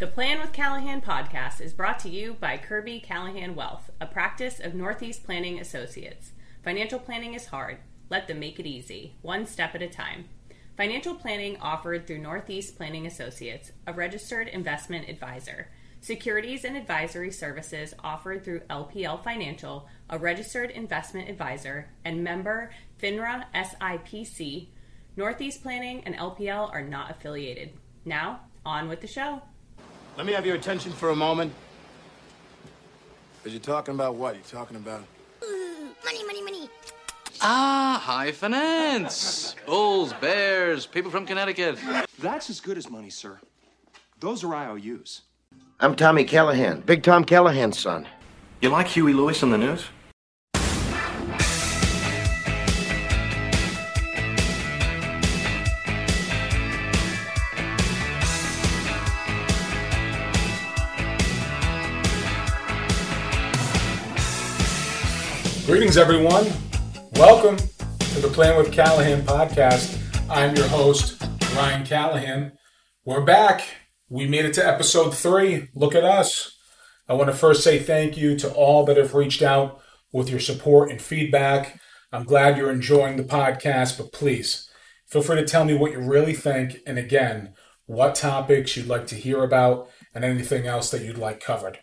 The Plan with Callahan podcast is brought to you by Kirby Callahan Wealth, a practice of Northeast Planning Associates. Financial planning is hard. Let them make it easy, one step at a time. Financial planning offered through Northeast Planning Associates, a registered investment advisor. Securities and advisory services offered through LPL Financial, a registered investment advisor, and member FINRA SIPC. Northeast Planning and LPL are not affiliated. Now, on with the show. Let me have your attention for a moment. Because you're talking about what? You're talking about. Money, money, money. Ah, high finance. Bulls, bears, people from Connecticut. That's as good as money, sir. Those are IOUs. I'm Tommy Callahan, Big Tom Callahan's son. You like Huey Lewis and the News? Greetings, everyone. Welcome to the Plan with Callahan podcast. I'm your host, Ryan Callahan. We're back. We made it to episode three. Look at us. I want to first say thank you to all that have reached out with your support and feedback. I'm glad you're enjoying the podcast, but please feel free to tell me what you really think. And again, what topics you'd like to hear about and anything else that you'd like covered.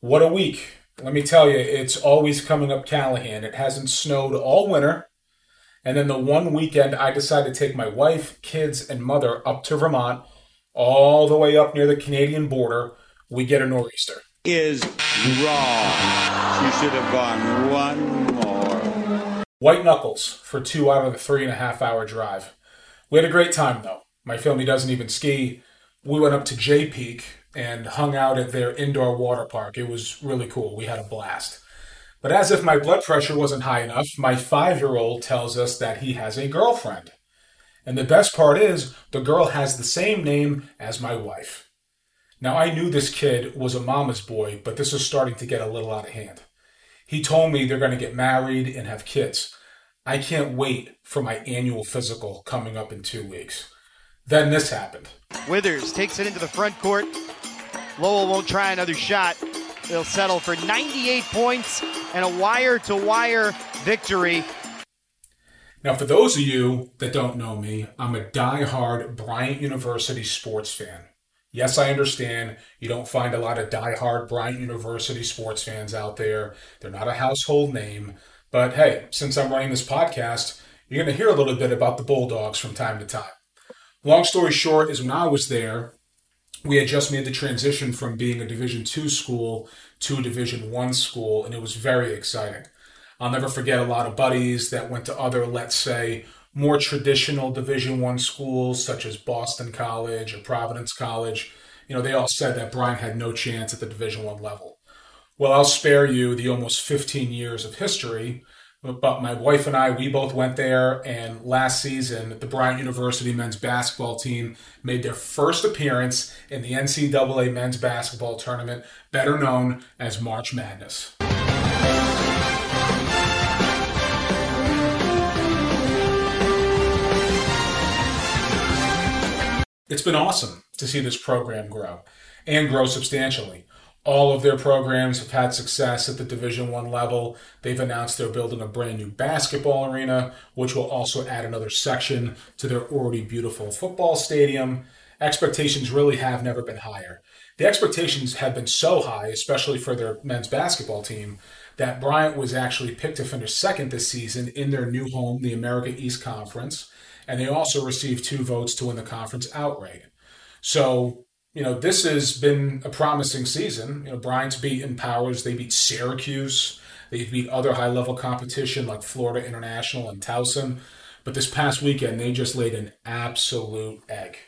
What a week. Let me tell you, it's always coming up Callahan. It hasn't snowed all winter. And then the one weekend, I decided to take my wife, kids, and mother up to Vermont, all the way up near the Canadian border. We get a nor'easter. Is wrong. She should have gone one more. White knuckles for two out of the three and a half hour drive. We had a great time though. My family doesn't even ski. We went up to Jay Peak and hung out at their indoor water park. It was really cool. We had a blast. But as if my blood pressure wasn't high enough, my five year old tells us that he has a girlfriend. And the best part is, the girl has the same name as my wife. Now, I knew this kid was a mama's boy, but this is starting to get a little out of hand. He told me they're going to get married and have kids. I can't wait for my annual physical coming up in two weeks. Then this happened. Withers takes it into the front court. Lowell won't try another shot. They'll settle for 98 points and a wire to wire victory. Now, for those of you that don't know me, I'm a die-hard Bryant University sports fan. Yes, I understand you don't find a lot of die-hard Bryant University sports fans out there. They're not a household name. But hey, since I'm running this podcast, you're going to hear a little bit about the Bulldogs from time to time. Long story short is when I was there, we had just made the transition from being a Division two school to a Division one school, and it was very exciting. I'll never forget a lot of buddies that went to other, let's say, more traditional Division One schools such as Boston College or Providence College. You know, they all said that Bryant had no chance at the Division One level. Well, I'll spare you the almost 15 years of history, but my wife and I, we both went there, and last season, the Bryant University men's basketball team made their first appearance in the NCAA men's basketball tournament, better known as March Madness. It's been awesome to see this program grow and grow substantially. All of their programs have had success at the Division One level. They've announced they're building a brand new basketball arena, which will also add another section to their already beautiful football stadium. Expectations really have never been higher. The expectations have been so high, especially for their men's basketball team, that Bryant was actually picked to finish second this season in their new home, the America East Conference and they also received two votes to win the conference outright. So, you know, this has been a promising season. You know, Bryant's beaten Powers, they beat Syracuse, they beat other high level competition like Florida International and Towson. But this past weekend, they just laid an absolute egg.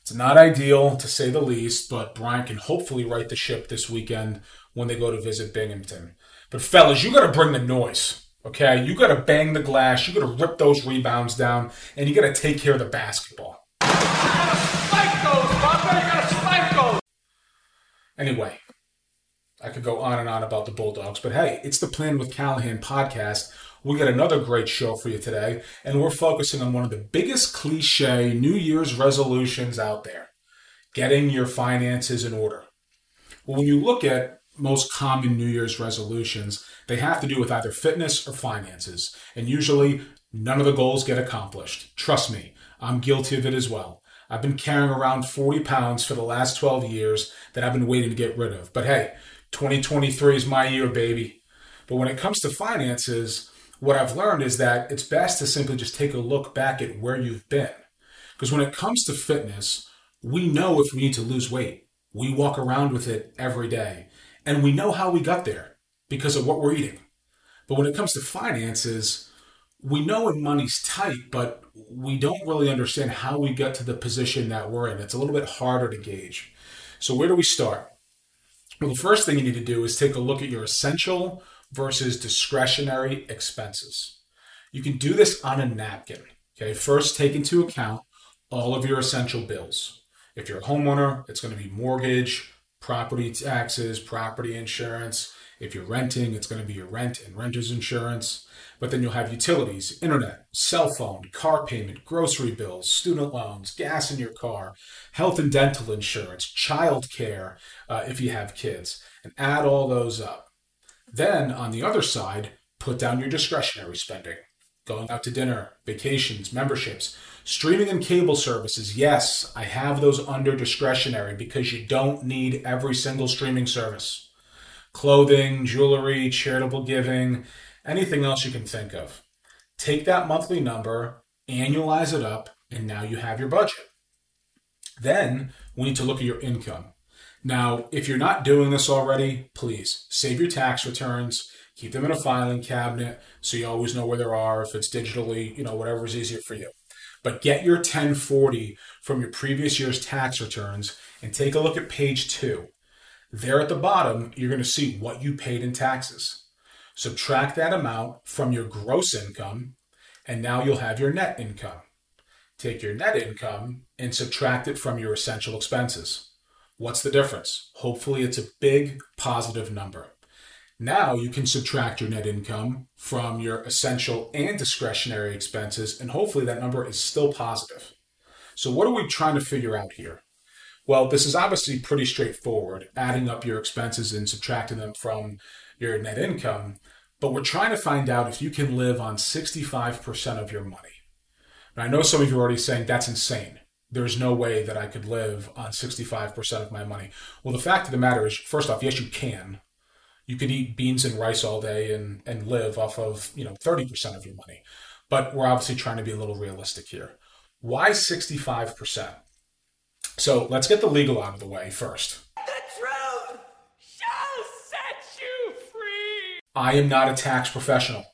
It's not ideal to say the least, but Bryant can hopefully right the ship this weekend when they go to visit Binghamton. But fellas, you got to bring the noise. Okay, you got to bang the glass, you got to rip those rebounds down, and you got to take care of the basketball. Anyway, I could go on and on about the Bulldogs, but hey, it's the Plan with Callahan podcast. We got another great show for you today, and we're focusing on one of the biggest cliche New Year's resolutions out there getting your finances in order. Well, when you look at most common New Year's resolutions, they have to do with either fitness or finances. And usually, none of the goals get accomplished. Trust me, I'm guilty of it as well. I've been carrying around 40 pounds for the last 12 years that I've been waiting to get rid of. But hey, 2023 is my year, baby. But when it comes to finances, what I've learned is that it's best to simply just take a look back at where you've been. Because when it comes to fitness, we know if we need to lose weight. We walk around with it every day. And we know how we got there because of what we're eating. But when it comes to finances, we know when money's tight, but we don't really understand how we got to the position that we're in. It's a little bit harder to gauge. So, where do we start? Well, the first thing you need to do is take a look at your essential versus discretionary expenses. You can do this on a napkin. Okay, first take into account all of your essential bills. If you're a homeowner, it's going to be mortgage, property taxes, property insurance. If you're renting, it's going to be your rent and renter's insurance. But then you'll have utilities, internet, cell phone, car payment, grocery bills, student loans, gas in your car, health and dental insurance, child care uh, if you have kids, and add all those up. Then on the other side, put down your discretionary spending. Going out to dinner, vacations, memberships, streaming and cable services. Yes, I have those under discretionary because you don't need every single streaming service. Clothing, jewelry, charitable giving, anything else you can think of. Take that monthly number, annualize it up, and now you have your budget. Then we need to look at your income. Now, if you're not doing this already, please save your tax returns, keep them in a filing cabinet so you always know where they are, if it's digitally, you know, whatever is easier for you. But get your 1040 from your previous year's tax returns and take a look at page two. There at the bottom, you're going to see what you paid in taxes. Subtract that amount from your gross income, and now you'll have your net income. Take your net income and subtract it from your essential expenses. What's the difference? Hopefully, it's a big positive number. Now you can subtract your net income from your essential and discretionary expenses, and hopefully that number is still positive. So, what are we trying to figure out here? Well, this is obviously pretty straightforward, adding up your expenses and subtracting them from your net income, but we're trying to find out if you can live on 65% of your money. Now, I know some of you are already saying that's insane there's no way that I could live on 65% of my money. Well, the fact of the matter is, first off, yes, you can. You could eat beans and rice all day and, and live off of, you know, 30% of your money. But we're obviously trying to be a little realistic here. Why 65%? So let's get the legal out of the way first. The truth shall set you free. I am not a tax professional.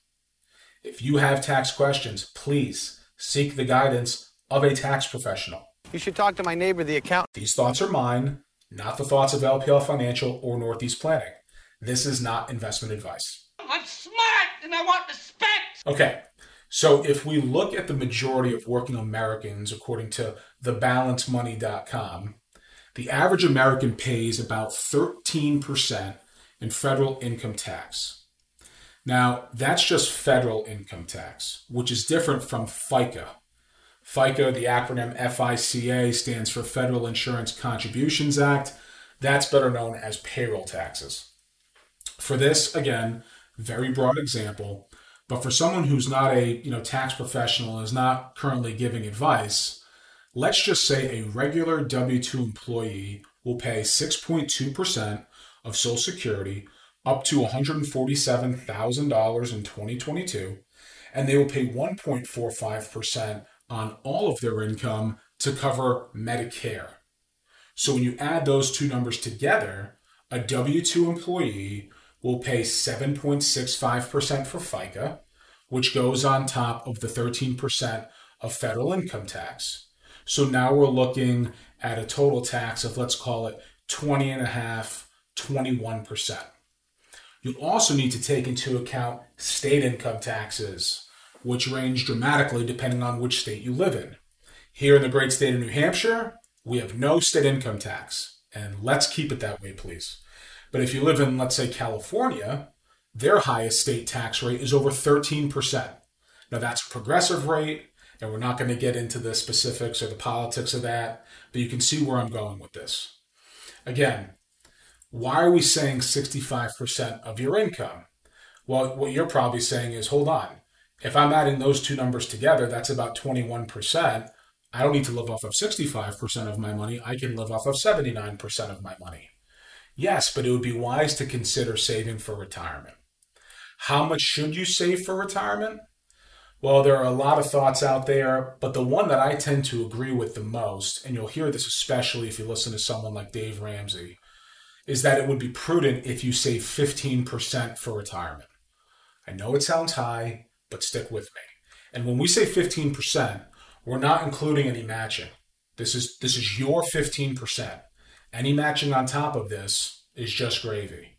If you have tax questions, please seek the guidance of a tax professional. You should talk to my neighbor, the accountant. These thoughts are mine, not the thoughts of LPL Financial or Northeast Planning. This is not investment advice. I'm smart and I want respect. Okay, so if we look at the majority of working Americans, according to thebalancemoney.com, the average American pays about 13% in federal income tax. Now, that's just federal income tax, which is different from FICA, FICA, the acronym FICA, stands for Federal Insurance Contributions Act. That's better known as payroll taxes. For this, again, very broad example, but for someone who's not a you know tax professional and is not currently giving advice, let's just say a regular W2 employee will pay 6.2% of Social Security up to $147,000 in 2022, and they will pay 1.45% on all of their income to cover Medicare. So when you add those two numbers together, a W 2 employee will pay 7.65% for FICA, which goes on top of the 13% of federal income tax. So now we're looking at a total tax of, let's call it 20 and a half, 21%. You'll also need to take into account state income taxes, which range dramatically depending on which state you live in. Here in the great state of New Hampshire, we have no state income tax, and let's keep it that way, please. But if you live in, let's say, California, their highest state tax rate is over 13%. Now, that's a progressive rate, And we're not going to get into the specifics or the politics of that, but you can see where I'm going with this. Again, why are we saying 65% of your income? Well, what you're probably saying is hold on. If I'm adding those two numbers together, that's about 21%. I don't need to live off of 65% of my money. I can live off of 79% of my money. Yes, but it would be wise to consider saving for retirement. How much should you save for retirement? Well, there are a lot of thoughts out there, but the one that I tend to agree with the most, and you'll hear this especially if you listen to someone like Dave Ramsey, is that it would be prudent if you save 15% for retirement. I know it sounds high, but stick with me. And when we say 15%, we're not including any matching. This is this is your 15%. Any matching on top of this is just gravy.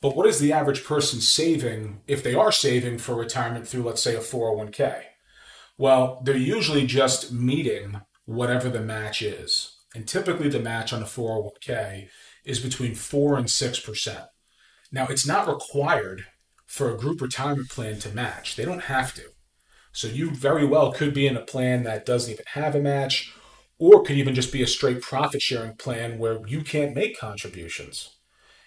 But what is the average person saving if they are saving for retirement through, let's say, a 401k? Well, they're usually just meeting whatever the match is. And typically, the match on a 401k is between 4 and 6%. Now, it's not required for a group retirement plan to match, they don't have to. So, you very well could be in a plan that doesn't even have a match, or could even just be a straight profit sharing plan where you can't make contributions.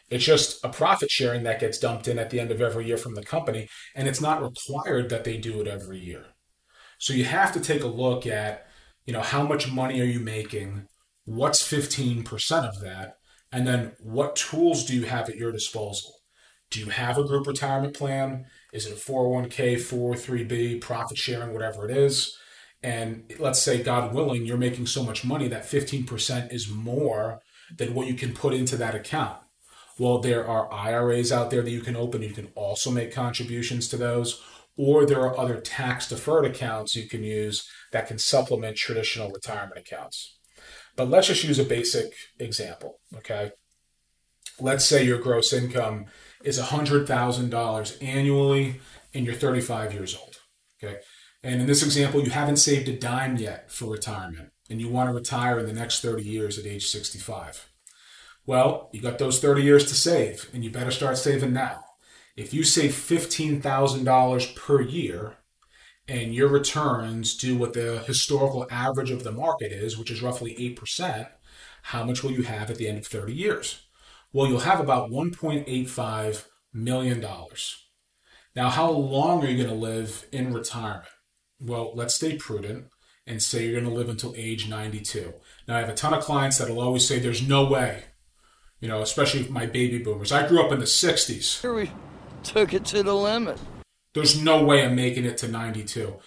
It's just a profit sharing that gets dumped in at the end of every year from the company, and it's not required that they do it every year. So you have to take a look at, you know, how much money are you making? What's 15% of that? And then what tools do you have at your disposal? Do you have a group retirement plan? Is it a 401k, 403b, profit sharing, whatever it is? And let's say, God willing, you're making so much money that 15% is more than what you can put into that account. Well, there are IRAs out there that you can open. You can also make contributions to those. Or there are other tax deferred accounts you can use that can supplement traditional retirement accounts. But let's just use a basic example, okay? Let's say your gross income is $100,000 annually and you're 35 years old, okay? And in this example, you haven't saved a dime yet for retirement and you want to retire in the next 30 years at age 65. Well, you got those 30 years to save, and you better start saving now. If you save $15,000 per year and your returns do what the historical average of the market is, which is roughly 8%, how much will you have at the end of 30 years? Well, you'll have about $1.85 million. Now, how long are you going to live in retirement? Well, let's stay prudent and say you're going to live until age 92. Now, I have a ton of clients that'll always say there's no way you know, especially my baby boomers. I grew up in the 60s. Here we took it to the limit. There's no way I'm making it to 92.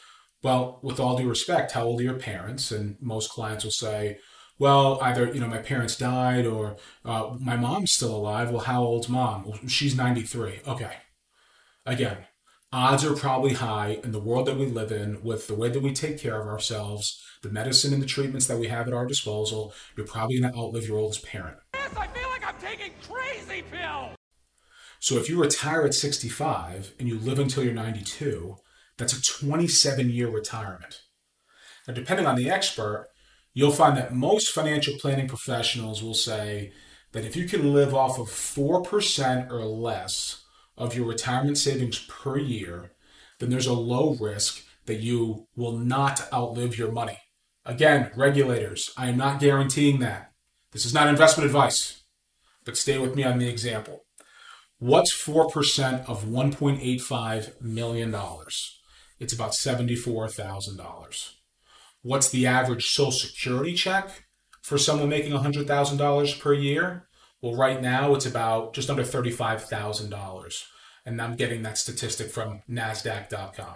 Well, with all due respect, how old are your parents? And most clients will say, well, either, you know, my parents died or uh, my mom's still alive. Well, how old's mom? Well, she's 93. Okay. Again, odds are probably high in the world that we live in with the way that we take care of ourselves, the medicine and the treatments that we have at our disposal. You're probably going to outlive your oldest parent. Yes, I feel like I'm taking crazy pill. So if you retire at 65 and you live until you're 92, that's a 27 year retirement. Now, depending on the expert, you'll find that most financial planning professionals will say that if you can live off of 4% or less of your retirement savings per year, then there's a low risk that you will not outlive your money. Again, regulators, I am not guaranteeing that. This is not investment advice, but stay with me on the example. What's 4% of $1.85 million? It's about $74,000. What's the average Social Security check for someone making $100,000 per year? Well, right now it's about just under $35,000. And I'm getting that statistic from NASDAQ.com.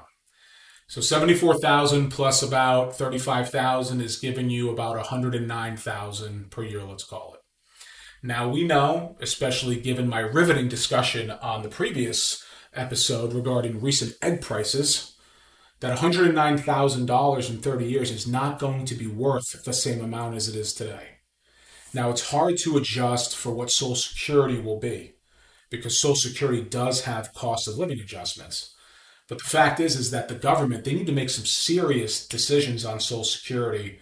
So 74,000 plus about 35,000 is giving you about 109,000 per year, let's call it. Now we know, especially given my riveting discussion on the previous episode regarding recent egg prices, that $109,000 in 30 years is not going to be worth the same amount as it is today. Now it's hard to adjust for what Social Security will be because Social Security does have cost of living adjustments. But the fact is, is that the government they need to make some serious decisions on Social Security,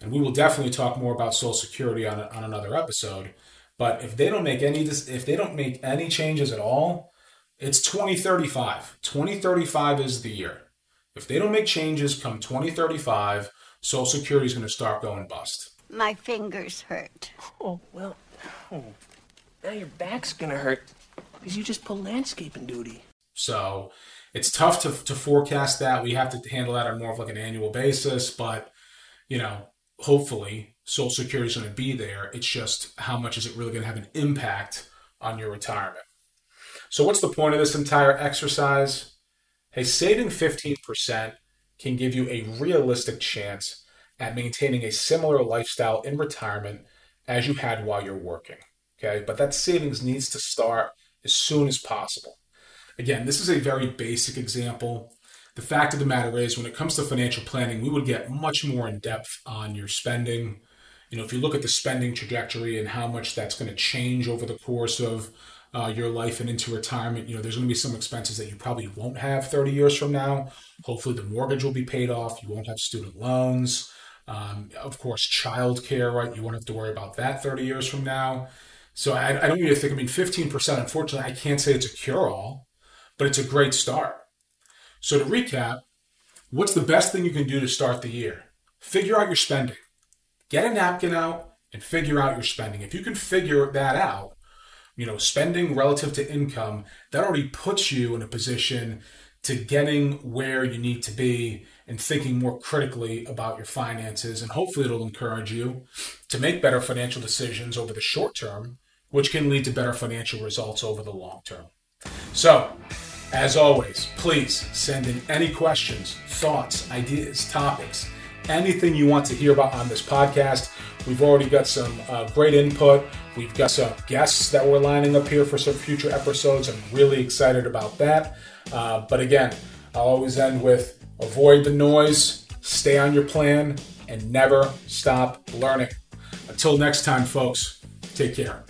and we will definitely talk more about Social Security on, on another episode. But if they don't make any if they don't make any changes at all, it's 2035. 2035 is the year. If they don't make changes come 2035, Social Security is going to start going bust. My fingers hurt. Oh, well, oh, now your back's gonna hurt because you just pulled landscaping duty. So it's tough to, to forecast that. We have to handle that on more of like an annual basis, but you know, hopefully Social Security is going to be there. It's just how much is it really going to have an impact on your retirement? So what's the point of this entire exercise? Hey, saving 15% can give you a realistic chance at maintaining a similar lifestyle in retirement as you had while you're working. Okay, but that savings needs to start as soon as possible. Again, this is a very basic example. The fact of the matter is, when it comes to financial planning, we would get much more in depth on your spending. You know, if you look at the spending trajectory and how much that's going to change over the course of uh, your life and into retirement, you know, there's going to be some expenses that you probably won't have 30 years from now. Hopefully, the mortgage will be paid off. You won't have student loans. Um, of course, childcare, right? You won't have to worry about that 30 years from now. So I, I don't really think, I mean, 15%, unfortunately, I can't say it's a cure all, but it's a great start. So to recap, what's the best thing you can do to start the year? Figure out your spending. Get a napkin out and figure out your spending. If you can figure that out, you know, spending relative to income, that already puts you in a position to getting where you need to be and thinking more critically about your finances. And hopefully, it'll encourage you to make better financial decisions over the short term, which can lead to better financial results over the long term. So, as always, please send in any questions, thoughts, ideas, topics, anything you want to hear about on this podcast. We've already got some uh, great input. We've got some guests that we're lining up here for some future episodes. I'm really excited about that. Uh, but again, I'll always end with avoid the noise, stay on your plan, and never stop learning. Until next time, folks, take care.